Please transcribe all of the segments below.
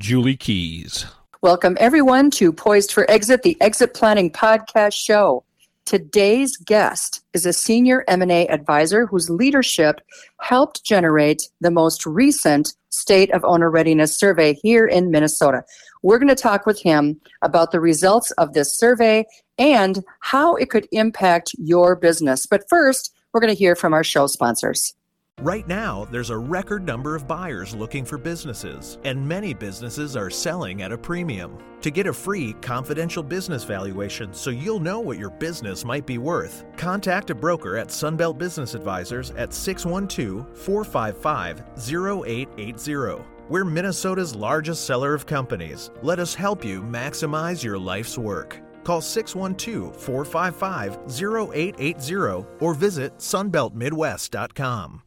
Julie Keys. Welcome, everyone, to Poised for Exit, the Exit Planning Podcast Show. Today's guest is a senior M&A advisor whose leadership helped generate the most recent State of Owner Readiness survey here in Minnesota. We're going to talk with him about the results of this survey and how it could impact your business. But first, we're going to hear from our show sponsors. Right now, there's a record number of buyers looking for businesses, and many businesses are selling at a premium. To get a free, confidential business valuation so you'll know what your business might be worth, contact a broker at Sunbelt Business Advisors at 612 455 0880. We're Minnesota's largest seller of companies. Let us help you maximize your life's work. Call 612 455 0880 or visit sunbeltmidwest.com.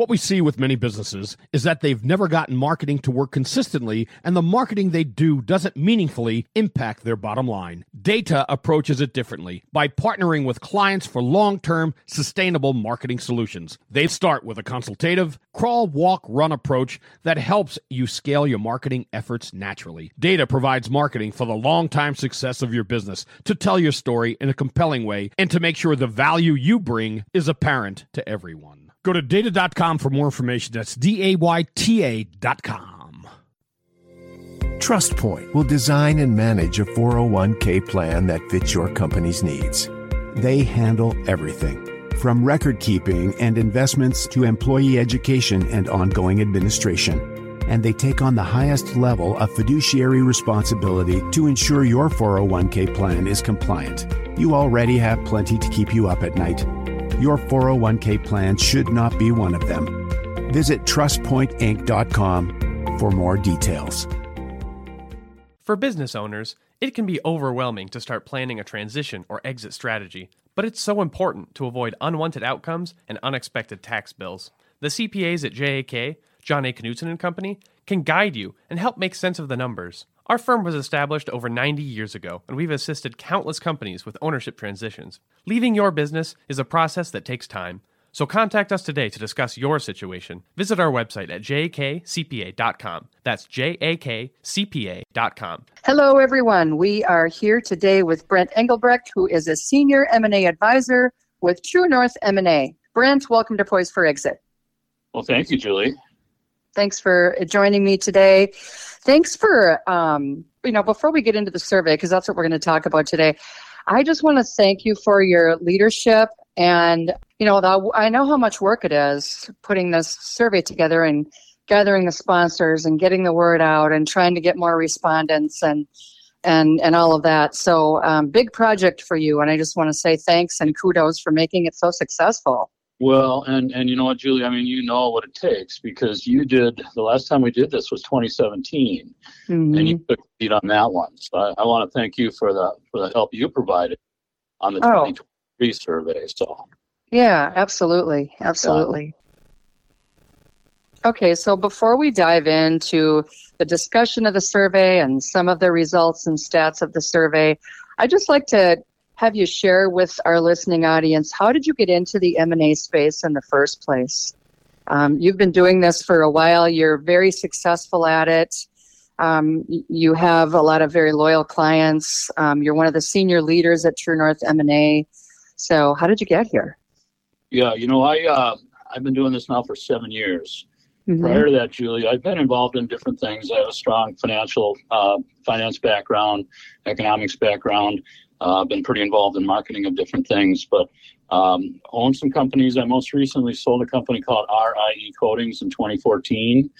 What we see with many businesses is that they've never gotten marketing to work consistently, and the marketing they do doesn't meaningfully impact their bottom line. Dayta approaches it differently by partnering with clients for long term, sustainable marketing solutions. They start with a consultative, crawl, walk, run approach that helps you scale your marketing efforts naturally. Dayta provides marketing for the long time success of your business to tell your story in a compelling way and to make sure the value you bring is apparent to everyone. Go to dayta.com for more information. That's D A Y T A.com. TrustPoint will design and manage a 401k plan that fits your company's needs. They handle everything from record keeping and investments to employee education and ongoing administration. And they take on the highest level of fiduciary responsibility to ensure your 401k plan is compliant. You already have plenty to keep you up at night. Your 401k plan should not be one of them. Visit trustpointinc.com for more details. For business owners, it can be overwhelming to start planning a transition or exit strategy, but it's so important to avoid unwanted outcomes and unexpected tax bills. The CPAs at JAK, John A. Knutson and Company, can guide you and help make sense of the numbers. Our firm was established over 90 years ago, and we've assisted countless companies with ownership transitions. Leaving your business is a process that takes time. So contact us today to discuss your situation. Visit our website at jkcpa.com. That's jakcpa.com. Hello, everyone. We are here today with Brent Engelbrekt, who is a senior M&A advisor with True North M&A. Brent, welcome to Poised for Exit. Well, thank you, Julie. Thanks for joining me today. Thanks for, um, you know, before we get into the survey, because that's what we're going to talk about today, I just want to thank you for your leadership. And, you know, the, I know how much work it is putting this survey together and gathering the sponsors and getting the word out and trying to get more respondents and, and, and all of that. So, um, big project for you. And I just want to say thanks and kudos for making it so successful. Well, and and you know what, Julie? I mean, you know what it takes because you did the last time we did this was 2017, mm-hmm. and you took lead on that one. So I, I want to thank you for the for the help you provided on the oh. 2023 survey. So yeah, absolutely, absolutely. Yeah. Okay, so before we dive into the discussion of the survey and some of the results and stats of the survey, I'd just like to have you share with our listening audience how did you get into the M&A space in the first place? Um, you've been doing this for a while. You're very successful at it. Um, you have a lot of very loyal clients. Um, you're one of the senior leaders at True North M&A. So, how did you get here? Yeah, you know, I uh, I've been doing this now for seven years. Mm-hmm. Prior to that, Julie, I've been involved in different things. I have a strong financial uh, finance background, economics background. Uh, I've been pretty involved in marketing of different things, but um, owned some companies. I most recently sold a company called RIE Coatings in 2014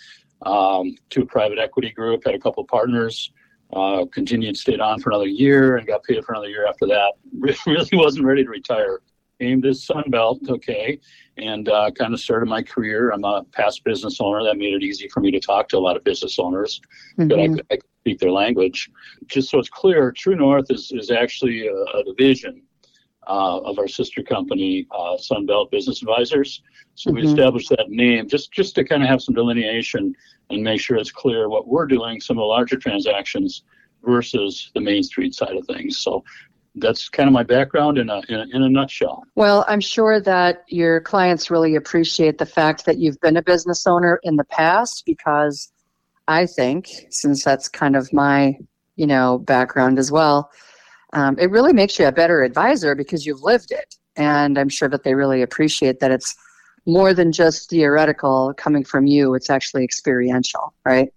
um, to a private equity group. Had a couple partners. Uh, continued, stayed on for another year, and got paid for another year after that. really wasn't ready to retire. Aimed Came to Sunbelt, okay, and uh, kind of started my career. I'm a past business owner. That made it easy for me to talk to a lot of business owners mm-hmm. that I, I could speak their language. Just so it's clear, True North is, is actually a, a division uh, of our sister company, uh, Sunbelt Business Advisors. So mm-hmm. we established that name just, just to kind of have some delineation and make sure it's clear what we're doing, some of the larger transactions versus the Main Street side of things. So that's kind of my background in a, in a, in a nutshell. Well, I'm sure that your clients really appreciate the fact that you've been a business owner in the past because I think, since that's kind of my, you know, background as well, um, it really makes you a better advisor because you've lived it. And I'm sure that they really appreciate that it's more than just theoretical coming from you, it's actually experiential, right?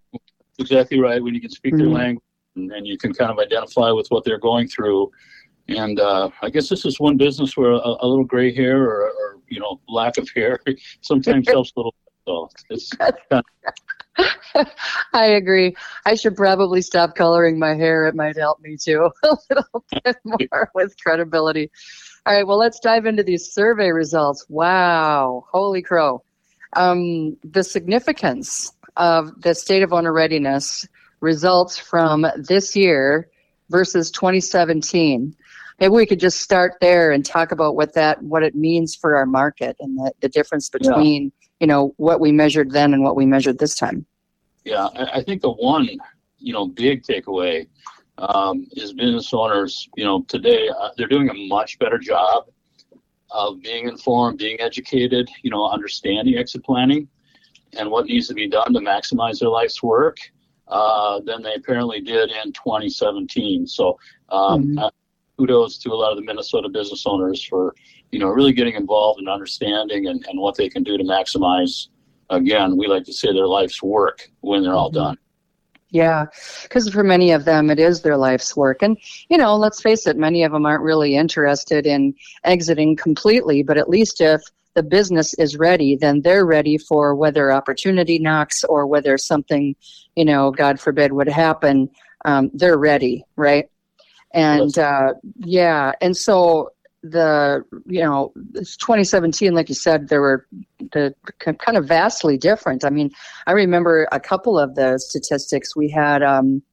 Exactly right. When you can speak mm-hmm. their language and you can kind of identify with what they're going through and uh, I guess this is one business where a, a little gray hair or, or, you know lack of hair sometimes helps a little. So it's kind of... I agree. I should probably stop coloring my hair. It might help me too a little bit more with credibility. All right, well, let's dive into these survey results. Wow, holy crow. Um, the significance of the state of owner readiness results from this year versus 2017 maybe we could just start there and talk about what that what it means for our market and the, the difference between yeah. You know what we measured then and what we measured this time. Yeah i, think the one you know big takeaway um, is business owners you know today uh, they're doing a much better job of being informed being educated you know understanding exit planning and what needs to be done to maximize their life's work uh, than they apparently did in 2017 so um, mm-hmm. kudos to a lot of the Minnesota business owners for, you know, really getting involved and understanding and, and what they can do to maximize, again, we like to say their life's work when they're all done. Yeah, because for many of them, it is their life's work. And, you know, let's face it, many of them aren't really interested in exiting completely, but at least if the business is ready, then they're ready for whether opportunity knocks or whether something, you know, God forbid would happen. Um, they're ready, right? and uh, yeah, and so the you know 2017 like you said there were the kind of vastly different. I mean i remember a couple of the statistics. We had um,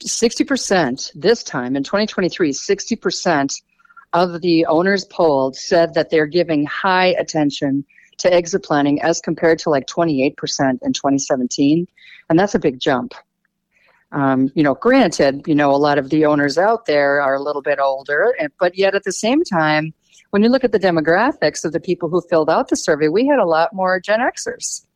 60% this time in 2023 60% of the owners polled said that they're giving high attention to exit planning as compared to like 28% in 2017 and that's a big jump um, you know, granted, you know, a lot of the owners out there are a little bit older, but yet at the same time, when you look at the demographics of the people who filled out the survey, we had a lot more Gen Xers.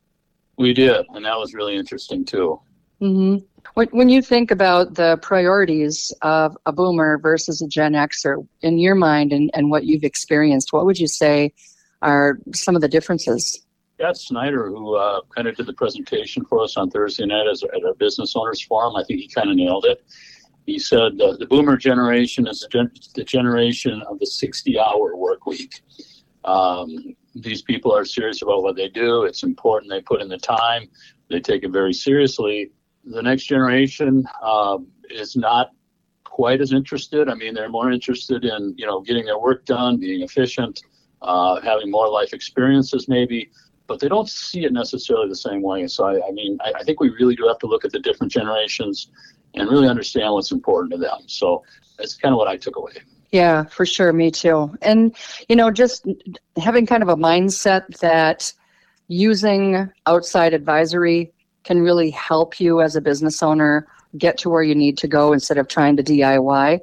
We did, and that was really interesting too. Mm-hmm. When, when you think about the priorities of a boomer versus a Gen Xer, in your mind and, and what you've experienced, what would you say are some of the differences? Scott Snyder, who uh, kind of did the presentation for us on Thursday night as, at our business owners forum, I think he kind of nailed it. He said uh, the boomer generation is the, gen- the generation of the 60 hour work week. Um, these people are serious about what they do. It's important they put in the time. They take it very seriously. The next generation um, is not quite as interested. I mean, they're more interested in you know getting their work done, being efficient, uh, having more life experiences, maybe but they don't see it necessarily the same way. So, I, I mean, I, I, think we really do have to look at the different generations and really understand what's important to them. So, that's kind of what I took away. Yeah, for sure. Me too. And, you know, just having kind of a mindset that using outside advisory can really help you as a business owner get to where you need to go instead of trying to DIY.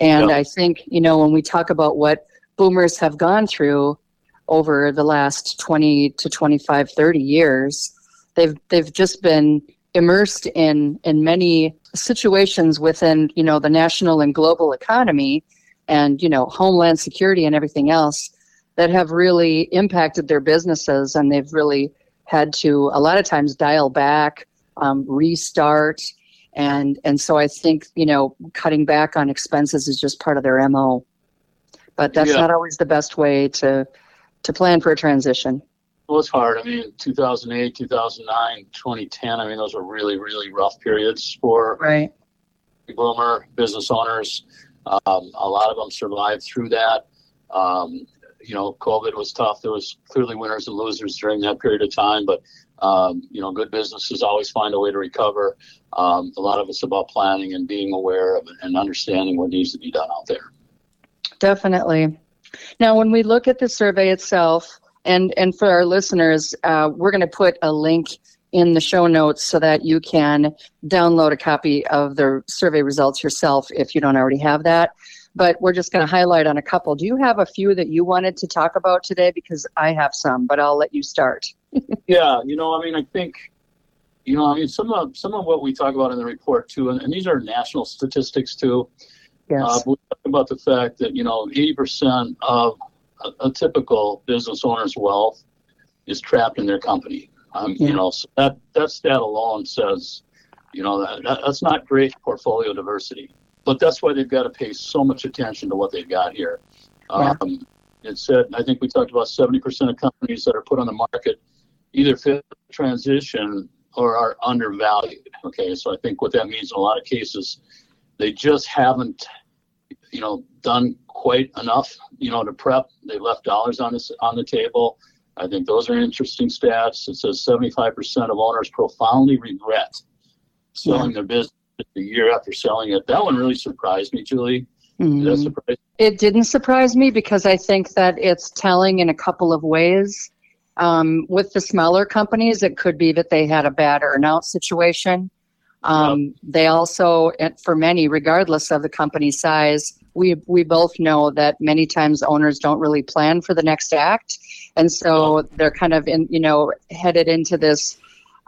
And I think, you know, when we talk about what boomers have gone through, over the last 20 to 25 30 years they've they've just been immersed in in many situations within you know the national and global economy and you know homeland security and everything else that have really impacted their businesses. And they've really had to a lot of times dial back um, restart. And and so i think you know cutting back on expenses is just part of their mo but that's yeah. not always the best way to to plan for a transition? Well, it's hard. I mean, 2008, 2009, 2010. I mean, those were really, really rough periods for right. boomer business owners. Um, a lot of them survived through that. Um, you know, COVID was tough. There was clearly winners and losers during that period of time, but um, you know, good businesses always find a way to recover. Um, a lot of it's about planning and being aware of and understanding what needs to be done out there. Definitely. Now, when we look at the survey itself, and and for our listeners, uh, we're going to put a link in the show notes so that you can download a copy of the survey results yourself if you don't already have that. But we're just going to highlight on a couple. Do you have a few that you wanted to talk about today? Because I have some, but I'll let you start. yeah, you know, I mean, I think, you know, I mean, some of some of what we talk about in the report too, and, and these are national statistics too. Yes. Uh, we talk about the fact that you know, 80% of a, a typical business owner's wealth is trapped in their company. Um, yeah. You know, so that that stat alone says, you know, that, that, that's not great portfolio diversity. But that's why they've got to pay so much attention to what they've got here. Um, it said, I think we talked about 70% of companies that are put on the market either fit transition or are undervalued. Okay, so I think what that means in a lot of cases, they just haven't, you know, done quite enough, you know, to prep. They left dollars on this on the table. I think those are interesting stats. It says 75% of owners profoundly regret selling their business a year after selling it. That one really surprised me, Julie. Mm-hmm. Surprise It didn't surprise me because I think that it's telling in a couple of ways. Um, with the smaller companies, it could be that they had a bad earnout situation. Um. They also, for many, regardless of the company size, we we both know that many times owners don't really plan for the next act, and so they're kind of in you know headed into this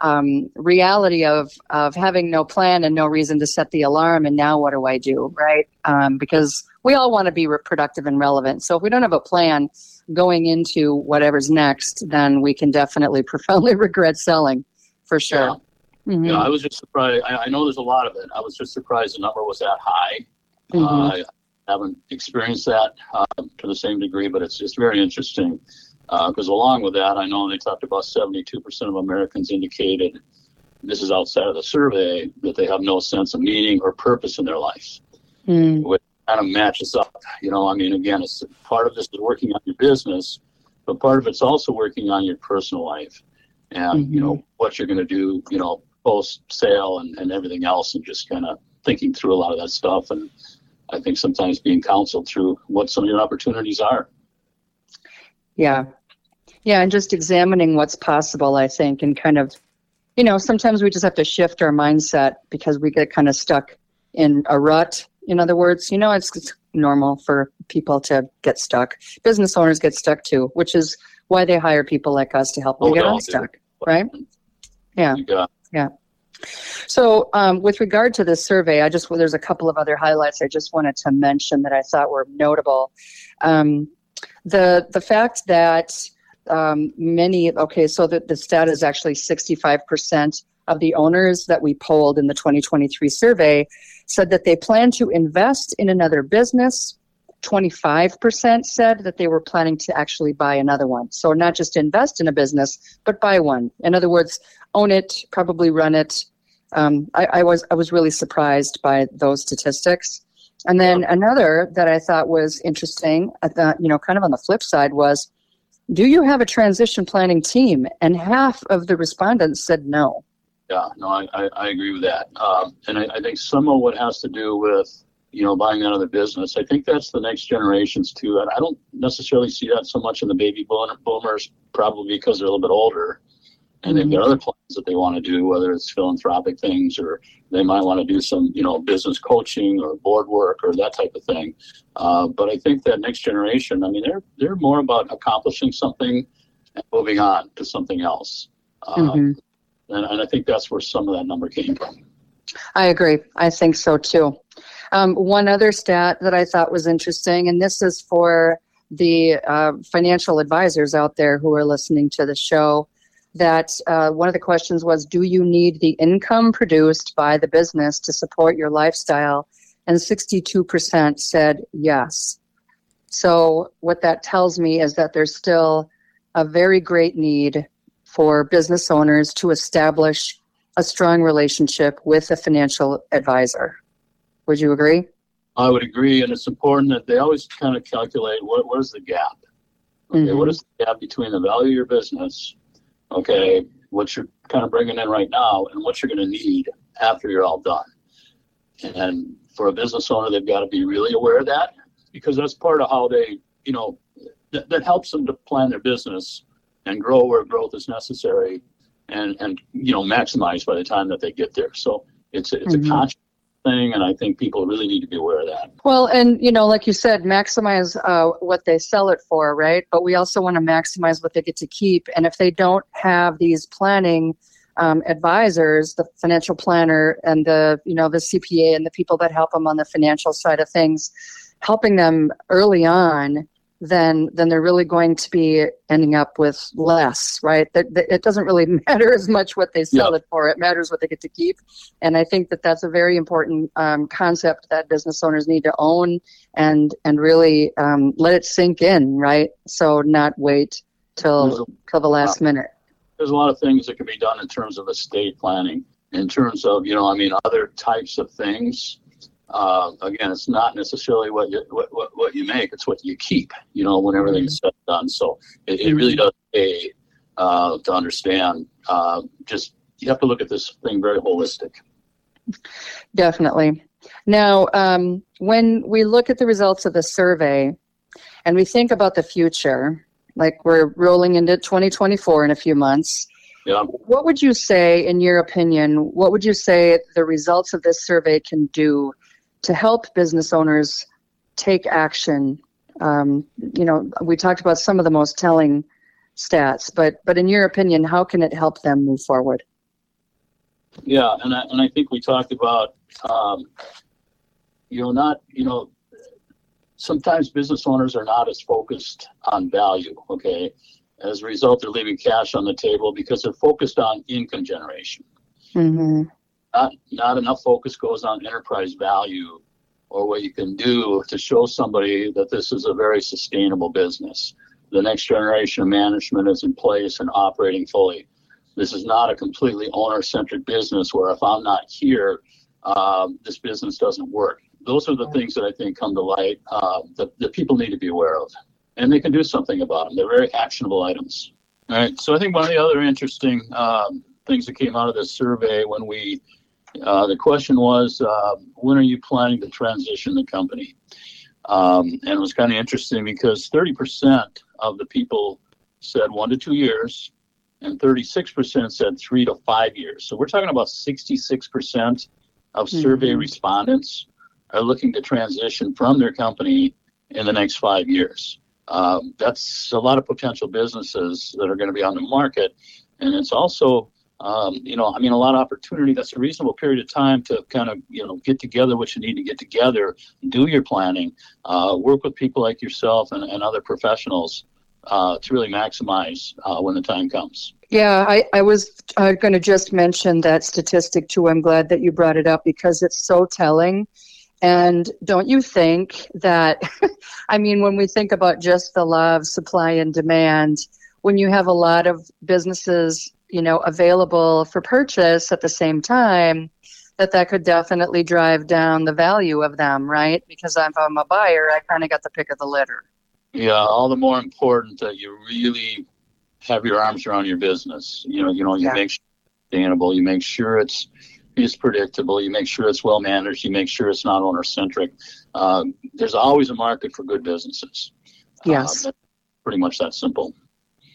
um, reality of of having no plan and no reason to set the alarm. And now what do I do, right? Um, because we all want to be productive and relevant. So if we don't have a plan going into whatever's next, then we can definitely profoundly regret selling, for sure. Yeah. Mm-hmm. yeah I was just surprised. I, I, know there's a lot of it. I was just surprised the number was that high. Mm-hmm. Uh, haven't experienced that uh, to the same degree, but it's just very interesting because uh, along with that, I know they talked about 72% of Americans indicated this is outside of the survey that they have no sense of meaning or purpose in their life, mm. which kind of matches up. You know, I mean, again, it's part of this is working on your business, but part of it's also working on your personal life and mm-hmm. you know what you're going to do. You know, post sale and, and everything else, and just kind of thinking through a lot of that stuff and I think sometimes being counseled through what some of your opportunities are. Yeah. Yeah, and just examining what's possible, I think, and kind of, you know, sometimes we just have to shift our mindset because we get kind of stuck in a rut. In other words, you know, it's, it's normal for people to get stuck. Business owners get stuck too, which is why they hire people like us to help them oh, get unstuck, right? Mm-hmm. Yeah. Yeah. So, um, with regard to this survey, I just well, there's a couple of other highlights I just wanted to mention that I thought were notable. Um, the the fact that um, many okay, so the, the stat is actually 65 percent of the owners that we polled in the 2023 survey said that they plan to invest in another business. 25% said that they were planning to actually buy another one. So, not just invest in a business, but buy one. In other words, own it, probably run it. Um, I, I, was I was really surprised by those statistics. And then another that I thought was interesting, at the, you know, kind of on the flip side was, do you have a transition planning team? And half of the respondents said no. Yeah, no, I, I, I agree with that. Um, and I, I think some of what has to do with you know, buying another business. I think that's the next generations too. And I don't necessarily see that so much in the baby boomer boomers, probably because they're a little bit older and they've got other plans that they want to do, whether it's philanthropic things or they might want to do some, you know, business coaching or board work or that type of thing. Uh, but I think that next generation, I mean, they're they're more about accomplishing something and moving on to something else. Um, mm-hmm. and, and I think that's where some of that number came from. I agree. I think so too. Um, one other stat that I thought was interesting, and this is for the uh, financial advisors out there who are listening to the show that uh, one of the questions was Do you need the income produced by the business to support your lifestyle? And 62% said yes. So, what that tells me is that there's still a very great need for business owners to establish a strong relationship with a financial advisor. Would you agree? I would agree, and it's important that they always kind of calculate what, what is the gap Okay, mm-hmm. what is the gap between the value of your business, okay, what you're kind of bringing in right now, and what you're going to need after you're all done? And for a business owner, they've got to be really aware of that because that's part of how they, you know, th- that helps them to plan their business and grow where growth is necessary and, and, you know, maximize by the time that they get there. So it's, it's mm-hmm. a conscious thing, and I think people really need to be aware of that. Well, and you know, like you said, maximize uh, what they sell it for, right? But we also want to maximize what they get to keep. And if they don't have these planning um, advisors, the financial planner, and the you know the CPA and the people that help them on the financial side of things, helping them early on then then they're really going to be ending up with less, right? That, it doesn't really matter as much what they sell it for; it matters what they get to keep. And I think that that's a very important um, concept that business owners need to own and and really um, let it sink in, right? So not wait till a, till the last minute. There's a lot of things that can be done in terms of estate planning, in terms of you know, I mean, other types of things uh, again, it's not necessarily what you what, what, what, you make; it's what you keep. You know, when everything's said and done. So it, it really does pay uh, to understand. Uh, just you have to look at this thing very holistic. Definitely. Now, um, when we look at the results of the survey, and we think about the future, like we're rolling into 2024 in a few months. Yeah. What would you say, in your opinion, what would you say the results of this survey can do to help business owners take action. Um, you know, we talked about some of the most telling stats, but but in your opinion, how can it help them move forward? Yeah, and I, and I think we talked about um, you know not you know sometimes business owners are not as focused on value. Okay, as a result, they're leaving cash on the table because they're focused on income generation. Mm-hmm not not enough focus goes on enterprise value or what you can do to show somebody that this is a very sustainable business. The next generation of management is in place and operating fully. This is not a completely owner centric business where if I'm not here, um, this business doesn't work. Those are the things that I think come to light uh, that, that people need to be aware of. And they can do something about them. They're very actionable items. All right. So I think one of the other interesting um, things that came out of this survey when we uh, the question was, uh, when are you planning to transition the company? Um, and it was kind of interesting because 30% of the people said one to two years, and 36% said three to five years. So we're talking about 66% of mm-hmm. survey respondents are looking to transition from their company in the next five years. Um, that's a lot of potential businesses that are going to be on the market. And it's also um, you know, I mean, a lot of opportunity. That's a reasonable period of time to kind of, you know, get together what you need to get together, do your planning, uh, work with people like yourself and, and other professionals uh, to really maximize uh, when the time comes. Yeah, I, I was uh, going to just mention that statistic too. I'm glad that you brought it up because it's so telling. And don't you think that, I mean, when we think about just the law of supply and demand, when you have a lot of businesses you know available for purchase at the same time that that could definitely drive down the value of them right? Because if i'm a buyer i kind of got the pick of the litter. Yeah all the more important that you really have your arms around your business. You know you know you yeah. make sure it's sustainable you make sure it's it's predictable you make sure it's well managed you make sure it's not owner centric uh, there's always a market for good businesses. Yes. uh, pretty much that simple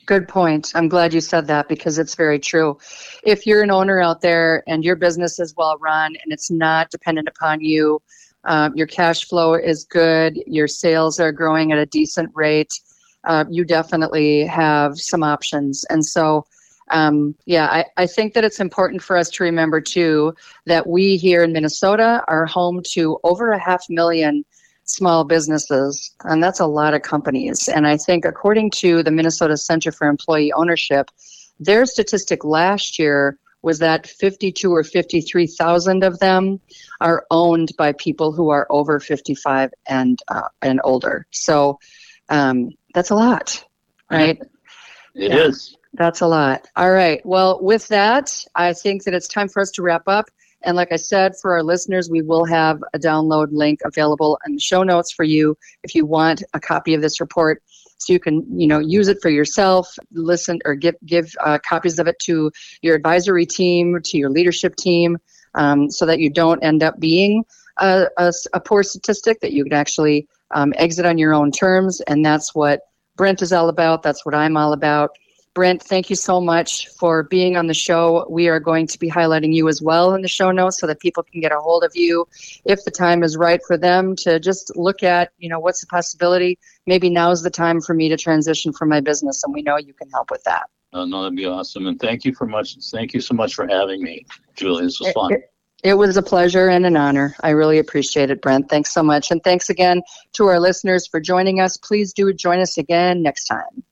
Good point. I'm glad you said that because it's very true. If you're an owner out there and your business is well run and it's not dependent upon you, um, your cash flow is good, your sales are growing at a decent rate, uh, you definitely have some options. And so, um, yeah, I, I think that it's important for us to remember too that we here in Minnesota are home to over a half million small businesses, and that's a lot of companies. And I think, according to the Minnesota Center for Employee Ownership, their statistic last year was that 52 or 53,000 of them are owned by people who are over 55 and uh, and older. So um, that's a lot, right? It yeah, is. That's a lot. All right. Well, with that, I think that it's time for us to wrap up. And like I said, for our listeners, we will have a download link available in the show notes for you if you want a copy of this report. so you can you know use it for yourself listen or give give uh, copies of it to your advisory team to your leadership team um, so that you don't end up being a, a, a poor statistic that you can actually um, exit on your own terms. And that's what brent is all about. That's what i'm all about Brent, thank you so much for being on the show. We are going to be highlighting you as well in the show notes so that people can get a hold of you if the time is right for them to just look at, you know, what's the possibility. Maybe now's the time for me to transition from my business, and we know you can help with that. Uh, no, that'd be awesome. And thank you for much. Thank you so much for having me, Julie. This was fun. It, it, it was a pleasure and an honor. I really appreciate it, Brent. Thanks so much. And thanks again to our listeners for joining us. Please do join us again next time.